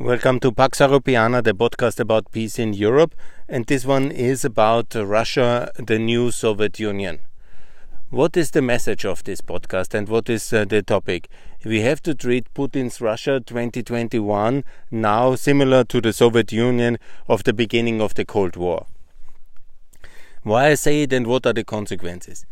Welcome to Pax Europiana, the podcast about peace in Europe. And this one is about Russia, the new Soviet Union. What is the message of this podcast and what is uh, the topic? We have to treat Putin's Russia 2021 now similar to the Soviet Union of the beginning of the Cold War. Why I say it and what are the consequences?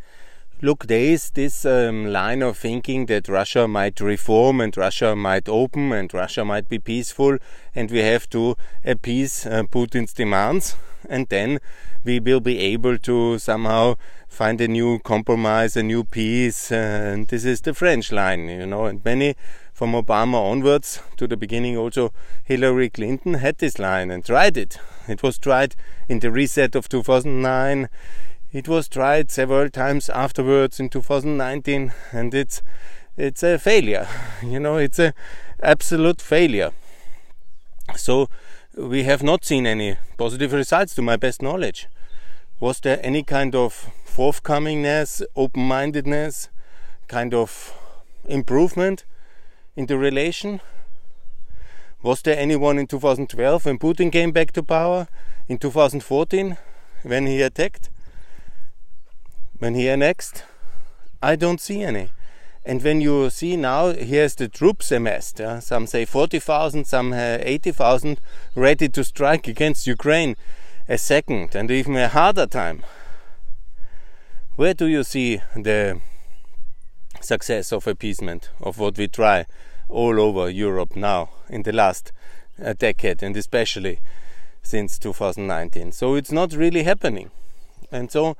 Look, there is this um, line of thinking that Russia might reform and Russia might open and Russia might be peaceful, and we have to appease uh, Putin's demands, and then we will be able to somehow find a new compromise, a new peace. Uh, and this is the French line, you know, and many from Obama onwards to the beginning also Hillary Clinton had this line and tried it. It was tried in the reset of 2009 it was tried several times afterwards in 2019, and it's it's a failure. You know, it's a absolute failure. So we have not seen any positive results, to my best knowledge. Was there any kind of forthcomingness, open-mindedness, kind of improvement in the relation? Was there anyone in 2012 when Putin came back to power? In 2014 when he attacked? When he annexed, I don't see any. And when you see now, here's the troops amassed. Yeah? Some say 40,000, some 80,000 ready to strike against Ukraine a second and even a harder time. Where do you see the success of appeasement of what we try all over Europe now in the last uh, decade and especially since 2019? So it's not really happening. And so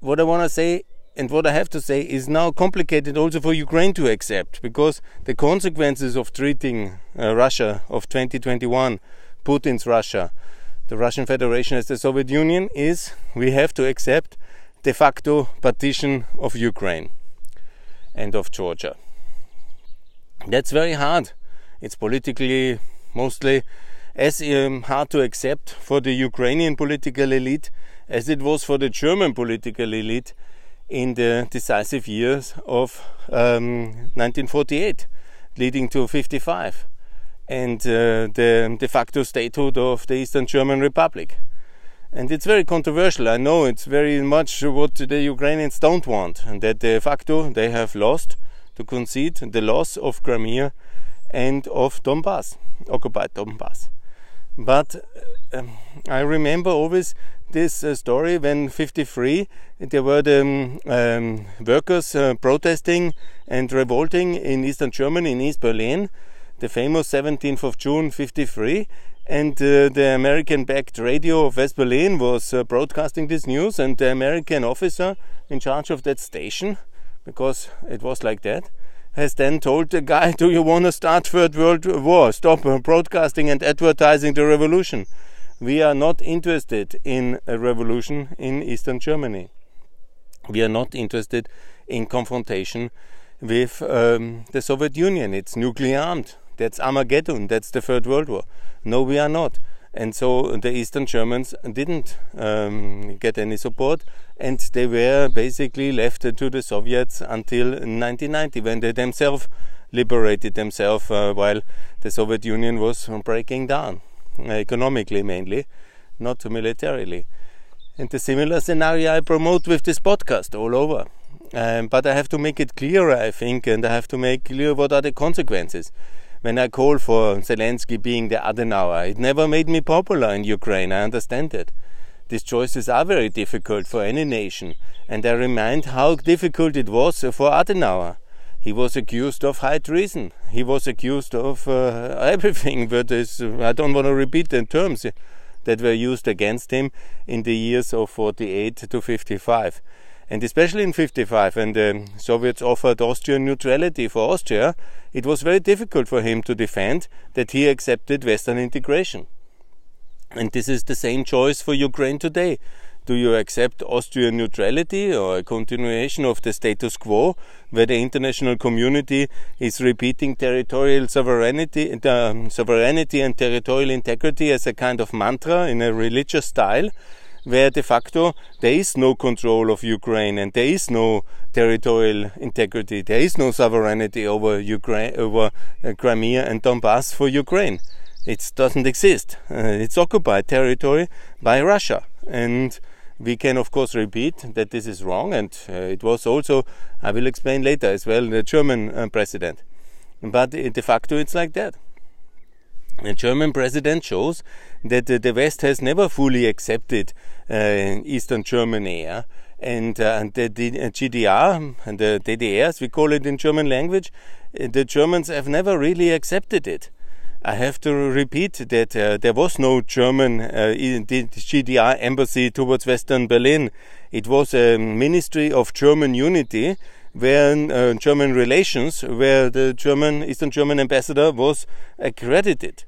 what I want to say and what I have to say is now complicated also for Ukraine to accept because the consequences of treating uh, Russia of 2021, Putin's Russia, the Russian Federation as the Soviet Union is we have to accept de facto partition of Ukraine and of Georgia. That's very hard. It's politically mostly as um, hard to accept for the Ukrainian political elite as it was for the German political elite in the decisive years of um, 1948, leading to 55, and uh, the de facto statehood of the Eastern German Republic. And it's very controversial. I know it's very much what the Ukrainians don't want, and that de facto they have lost to concede the loss of Crimea and of Donbass, occupied Donbass. But um, I remember always this uh, story when 53 there were the um, um, workers uh, protesting and revolting in eastern Germany, in East Berlin, the famous 17th of June 53. And uh, the American backed radio of West Berlin was uh, broadcasting this news, and the American officer in charge of that station, because it was like that, has then told the guy, Do you want to start Third World War? Stop broadcasting and advertising the revolution. We are not interested in a revolution in Eastern Germany. We are not interested in confrontation with um, the Soviet Union. It's nuclear armed. That's Armageddon. That's the Third World War. No, we are not. And so the Eastern Germans didn't um, get any support, and they were basically left to the Soviets until 1990, when they themselves liberated themselves uh, while the Soviet Union was breaking down economically mainly, not militarily. And the similar scenario I promote with this podcast all over. Um, but I have to make it clearer, I think, and I have to make clear what are the consequences. When I call for Zelensky being the Adenauer, it never made me popular in Ukraine, I understand it. These choices are very difficult for any nation, and I remind how difficult it was for Adenauer he was accused of high treason. He was accused of uh, everything, but I don't want to repeat the terms that were used against him in the years of 48 to 55. And especially in 55, when the Soviets offered Austrian neutrality for Austria, it was very difficult for him to defend that he accepted Western integration. And this is the same choice for Ukraine today. Do you accept Austrian neutrality or a continuation of the status quo where the international community is repeating territorial sovereignty, um, sovereignty and territorial integrity as a kind of mantra in a religious style? where de facto there is no control of Ukraine and there is no territorial integrity, there is no sovereignty over Ukraine, over uh, Crimea and Donbass for Ukraine. It doesn't exist. Uh, it's occupied territory by Russia, and we can of course repeat that this is wrong, and uh, it was also, I will explain later as well, the German uh, president. But de facto, it's like that. The German president shows that the West has never fully accepted uh, Eastern Germany. Yeah? And, uh, and the, GDR and the DDR, as we call it in German language, uh, the Germans have never really accepted it. I have to repeat that uh, there was no German uh, GDR embassy towards Western Berlin. It was a ministry of German unity, where uh, German relations, where the German Eastern German ambassador was accredited.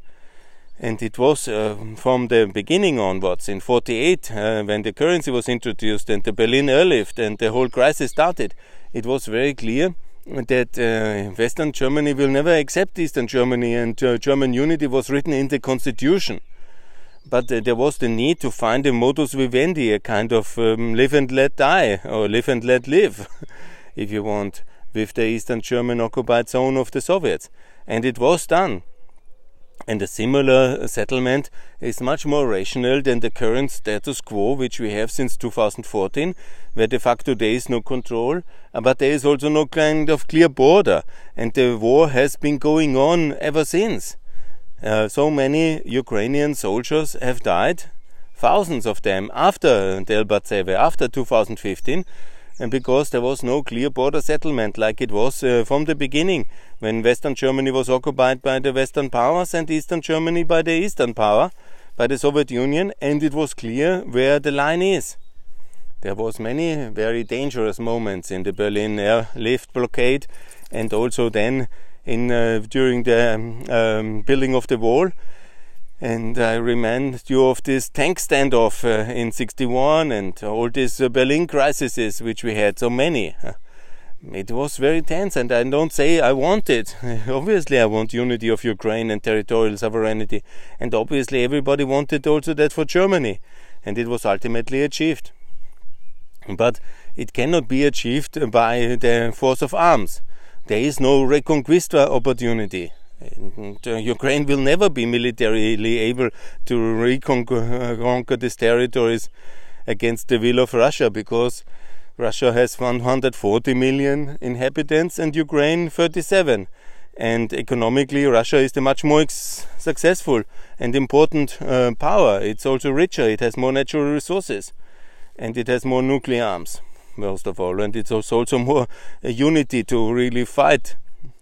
And it was uh, from the beginning onwards, in 48, uh, when the currency was introduced and the Berlin airlift and the whole crisis started, it was very clear that uh, Western Germany will never accept Eastern Germany, and uh, German unity was written in the constitution. But uh, there was the need to find a modus vivendi, a kind of um, live and let die, or live and let live, if you want, with the Eastern German occupied zone of the Soviets. And it was done. And a similar settlement is much more rational than the current status quo, which we have since 2014, where de facto there is no control, but there is also no kind of clear border. And the war has been going on ever since. Uh, so many Ukrainian soldiers have died, thousands of them, after Debaltseve, after 2015, and because there was no clear border settlement like it was uh, from the beginning when Western Germany was occupied by the Western powers and Eastern Germany by the Eastern power, by the Soviet Union, and it was clear where the line is. There was many very dangerous moments in the Berlin airlift blockade, and also then in uh, during the um, um, building of the wall and I remind you of this tank standoff uh, in 61 and all these uh, Berlin crises which we had, so many. It was very tense, and I don't say I want it. obviously, I want unity of Ukraine and territorial sovereignty, and obviously, everybody wanted also that for Germany, and it was ultimately achieved. But it cannot be achieved by the force of arms. There is no reconquista opportunity. And, uh, Ukraine will never be militarily able to reconquer these territories against the will of Russia because Russia has 140 million inhabitants and Ukraine 37. And economically, Russia is the much more successful and important uh, power. It's also richer, it has more natural resources, and it has more nuclear arms, most of all. And it's also, also more uh, unity to really fight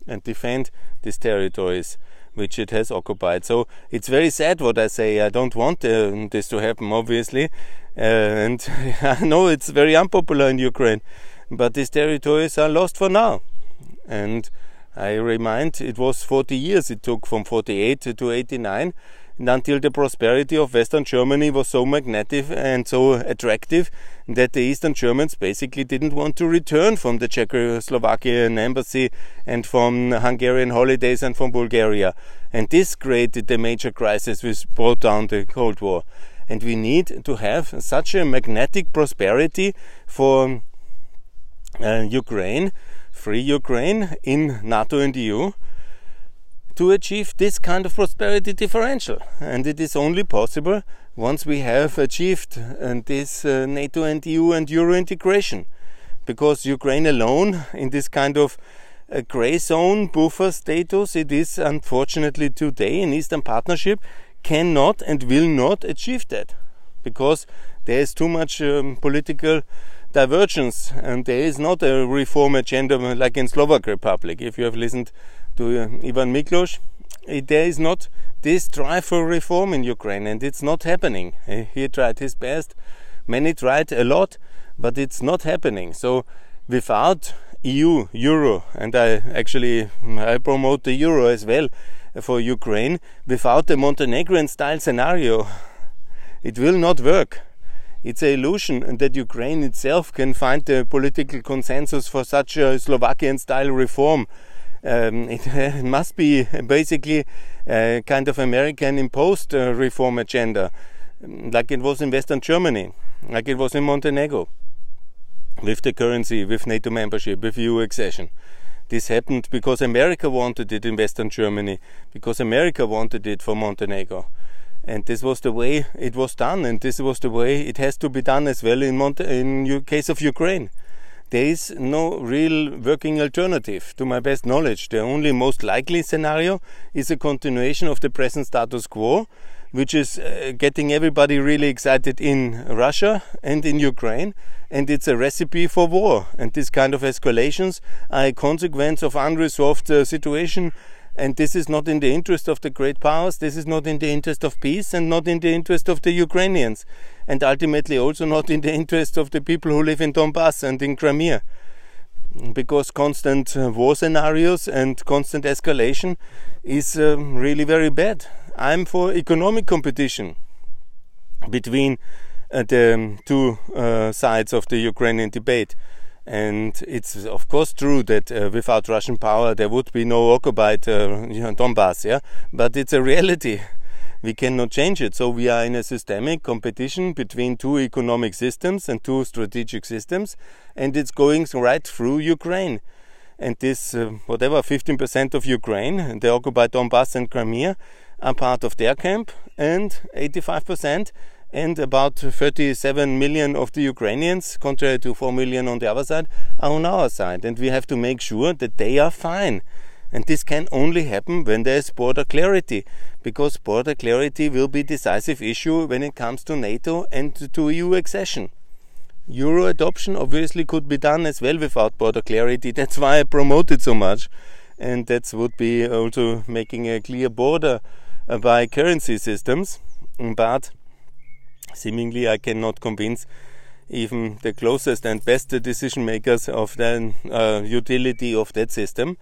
and defend these territories which it has occupied. So it's very sad what I say. I don't want uh, this to happen, obviously, uh, and I know it's very unpopular in Ukraine, but these territories are lost for now. And I remind, it was 40 years it took from 48 to 89 until the prosperity of Western Germany was so magnetic and so attractive that the Eastern Germans basically didn't want to return from the Czechoslovakian embassy and from Hungarian holidays and from Bulgaria. And this created the major crisis which brought down the Cold War. And we need to have such a magnetic prosperity for uh, Ukraine, free Ukraine in NATO and EU to achieve this kind of prosperity differential. And it is only possible once we have achieved uh, this uh, NATO and EU and Euro integration. Because Ukraine alone, in this kind of uh, grey zone buffer status, it is unfortunately today in Eastern Partnership, cannot and will not achieve that. Because there is too much um, political divergence and there is not a reform agenda like in Slovak Republic. If you have listened to uh, Ivan Miklos, there is not this drive for reform in Ukraine, and it's not happening. He tried his best, many tried a lot, but it's not happening. So, without EU, Euro, and I actually I promote the Euro as well for Ukraine. Without the Montenegrin style scenario, it will not work. It's an illusion that Ukraine itself can find the political consensus for such a Slovakian style reform um, it must be basically a kind of American imposed uh, reform agenda. like it was in Western Germany, like it was in Montenegro, with the currency, with NATO membership, with EU accession. This happened because America wanted it in Western Germany, because America wanted it for Montenegro. And this was the way it was done, and this was the way it has to be done as well in, Monte- in case of Ukraine. There is no real working alternative, to my best knowledge. The only most likely scenario is a continuation of the present status quo, which is uh, getting everybody really excited in Russia and in Ukraine. And it's a recipe for war. And this kind of escalations are a consequence of unresolved uh, situation. And this is not in the interest of the great powers. This is not in the interest of peace and not in the interest of the Ukrainians. And ultimately also not in the interest of the people who live in Donbass and in Crimea because constant uh, war scenarios and constant escalation is uh, really very bad. I'm for economic competition between uh, the two uh, sides of the Ukrainian debate. And it's of course true that uh, without Russian power there would be no occupied uh, you know, Donbass, yeah. But it's a reality. We cannot change it. So we are in a systemic competition between two economic systems and two strategic systems, and it's going right through Ukraine. And this, uh, whatever, 15% of Ukraine, the occupied Donbass and Crimea, are part of their camp, and 85% and about 37 million of the Ukrainians, contrary to 4 million on the other side, are on our side. And we have to make sure that they are fine. And this can only happen when there is border clarity, because border clarity will be decisive issue when it comes to NATO and to EU accession. Euro adoption obviously could be done as well without border clarity. That's why I promote it so much. And that would be also making a clear border by currency systems. But seemingly, I cannot convince even the closest and best decision makers of the uh, utility of that system,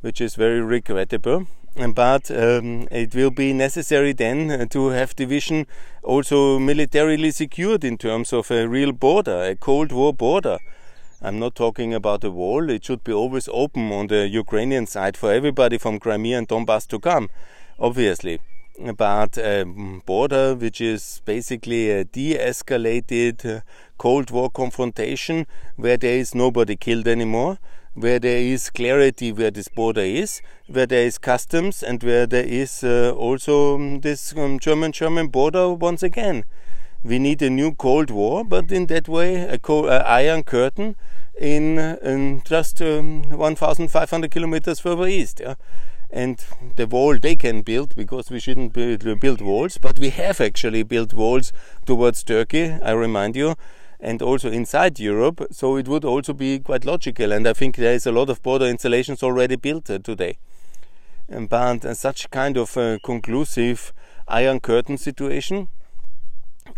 which is very regrettable. But um, it will be necessary then to have division also militarily secured in terms of a real border, a Cold War border. I'm not talking about a wall, it should be always open on the Ukrainian side for everybody from Crimea and Donbass to come obviously. But a border which is basically a de escalated uh, Cold War confrontation where there is nobody killed anymore, where there is clarity where this border is, where there is customs, and where there is uh, also um, this um, German German border once again. We need a new Cold War, but in that way, a co- iron curtain in, in just um, 1,500 kilometers further east. Yeah? And the wall they can build because we shouldn't build, walls, but we have actually built walls towards Turkey, I remind you, and also inside Europe. So it would also be quite logical, and I think there is a lot of border installations already built uh, today. And, but uh, such kind of uh, conclusive iron curtain situation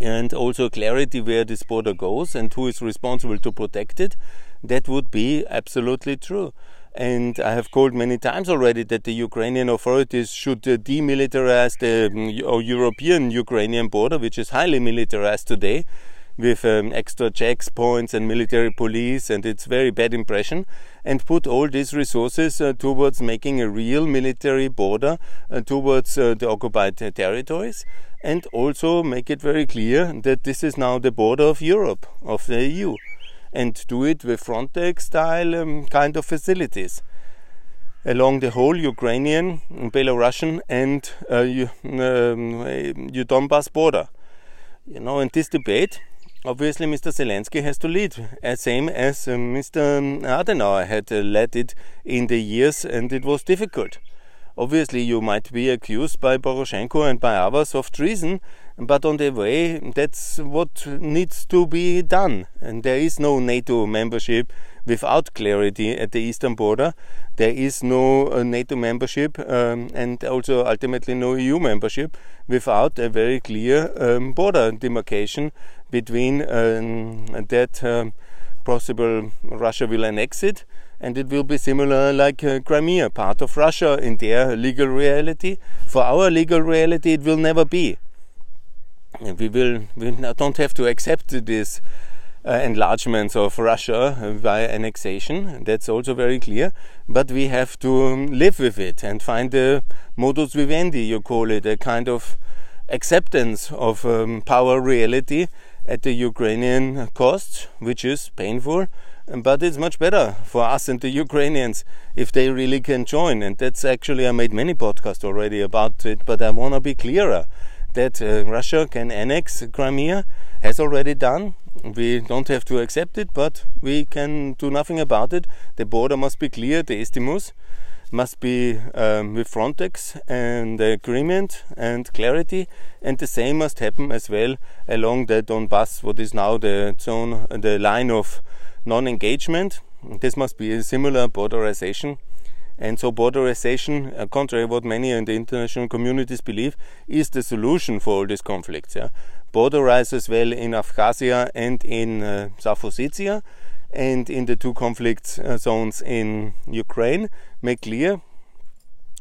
and also clarity where this border goes and who is responsible to protect it, that would be absolutely true. And I have called many times already that the Ukrainian authorities should uh, demilitarize the um, European Ukrainian border, which is highly militarized today, with um, extra checkpoints and military police, and it's very bad impression, and put all these resources uh, towards making a real military border uh, towards uh, the occupied territories, and also make it very clear that this is now the border of Europe, of the EU and do it with Frontex style um, kind of facilities along the whole Ukrainian, Belarusian, and uh, um, Donbass border. You know, in this debate, obviously Mr. Zelensky has to lead, as same as uh, Mr. Adenauer had uh, led it in the years, and it was difficult. Obviously, you might be accused by Poroshenko and by others of treason, but on the way, that's what needs to be done. And there is no NATO membership without clarity at the eastern border. There is no uh, NATO membership um, and also ultimately no EU membership without a very clear um, border demarcation between um, that um, possible Russia will annex it and it will be similar like uh, Crimea, part of Russia in their legal reality. For our legal reality, it will never be we will we don't have to accept this uh, enlargements of Russia by annexation. That's also very clear. But we have to live with it and find a modus vivendi, you call it, a kind of acceptance of um, power reality at the Ukrainian cost, which is painful. But it's much better for us and the Ukrainians if they really can join. And that's actually, I made many podcasts already about it, but I want to be clearer that uh, Russia can annex Crimea, has already done. We don't have to accept it, but we can do nothing about it. The border must be clear, the isthmus must be um, with Frontex and agreement and clarity, and the same must happen as well along the Donbass, what is now the zone, the line of non-engagement. This must be a similar borderization. And so borderization, uh, contrary to what many in the international communities believe, is the solution for all these conflicts. Yeah? Borderize well in Abkhazia and in uh, South Ossetia and in the two conflict uh, zones in Ukraine. Make clear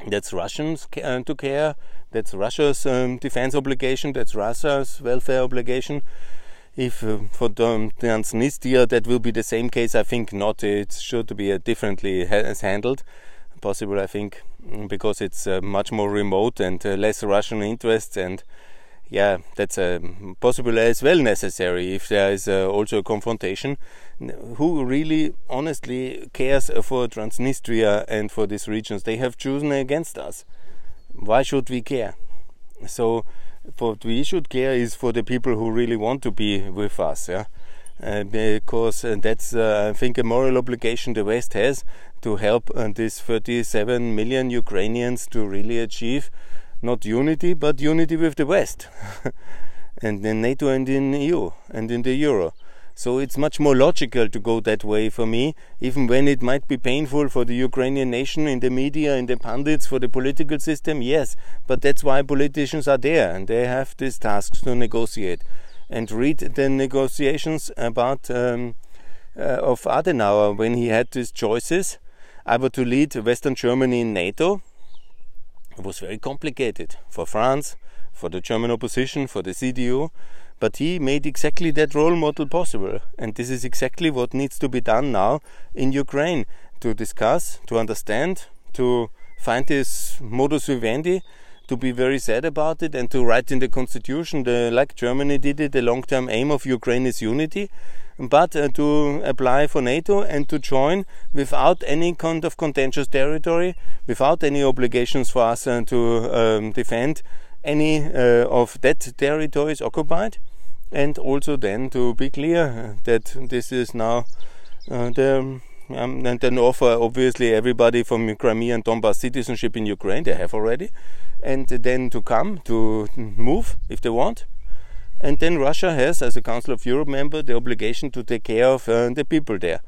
that's Russians uh, to care, that's Russia's um, defense obligation, that's Russia's welfare obligation. If uh, for Transnistria that will be the same case, I think not. It should be differently ha handled possible, I think, because it's uh, much more remote and uh, less Russian interests. And yeah, that's uh, possible as well necessary if there is uh, also a confrontation. Who really, honestly, cares for Transnistria and for these regions? They have chosen against us. Why should we care? So, what we should care is for the people who really want to be with us. Yeah. Uh, because uh, that's, uh, I think, a moral obligation the West has to help uh, these 37 million Ukrainians to really achieve not unity, but unity with the West, and in NATO and in EU and in the Euro. So it's much more logical to go that way for me, even when it might be painful for the Ukrainian nation, in the media, in the pundits, for the political system. Yes, but that's why politicians are there, and they have these tasks to negotiate. And read the negotiations about um, uh, of Adenauer when he had these choices either to lead Western Germany in NATO. It was very complicated for France, for the German opposition, for the CDU, but he made exactly that role model possible. And this is exactly what needs to be done now in Ukraine to discuss, to understand, to find this modus vivendi, to be very sad about it, and to write in the constitution, the, like Germany did it, the long term aim of Ukraine is unity but uh, to apply for NATO and to join without any kind of contentious territory, without any obligations for us uh, to um, defend any uh, of that territories occupied, and also then to be clear that this is now uh, the um, and then offer obviously everybody from Crimea and Donbass citizenship in Ukraine, they have already, and then to come to move if they want and then Russia has, as a Council of Europe member, the obligation to take care of uh, the people there.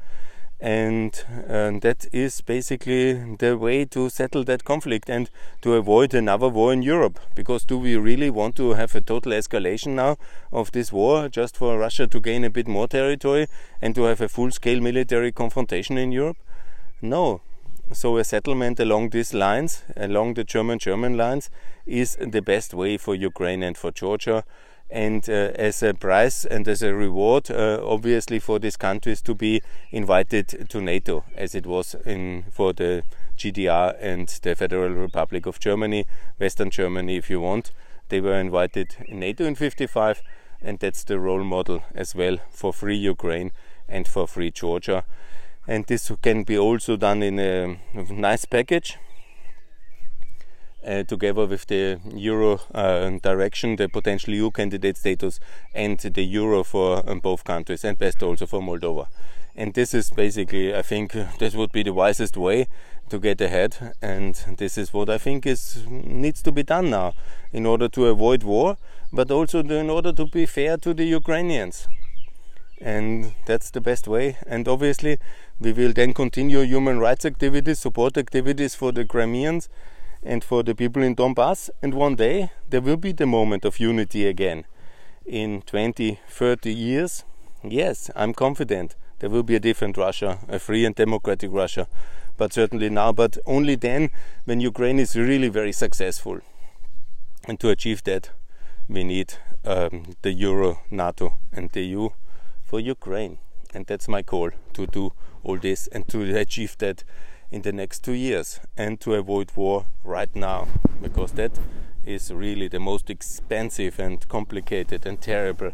And uh, that is basically the way to settle that conflict and to avoid another war in Europe. Because do we really want to have a total escalation now of this war just for Russia to gain a bit more territory and to have a full scale military confrontation in Europe? No. So a settlement along these lines, along the German German lines, is the best way for Ukraine and for Georgia and uh, as a prize and as a reward, uh, obviously for these countries to be invited to NATO, as it was in for the GDR and the Federal Republic of Germany, Western Germany, if you want. They were invited in NATO in 55, and that's the role model as well for free Ukraine and for free Georgia. And this can be also done in a nice package uh, together with the euro uh, direction, the potential EU candidate status, and the euro for um, both countries, and best also for Moldova. And this is basically, I think, this would be the wisest way to get ahead. And this is what I think is needs to be done now, in order to avoid war, but also in order to be fair to the Ukrainians. And that's the best way. And obviously, we will then continue human rights activities, support activities for the Crimeans and for the people in Donbass. And one day there will be the moment of unity again. In 20, 30 years, yes, I'm confident there will be a different Russia, a free and democratic Russia. But certainly now, but only then when Ukraine is really very successful. And to achieve that, we need um, the Euro, NATO, and the EU for Ukraine. And that's my call to do all this and to achieve that in the next two years and to avoid war right now because that is really the most expensive and complicated and terrible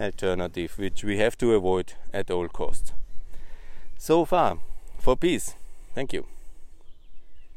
alternative, which we have to avoid at all costs. So far, for peace. Thank you.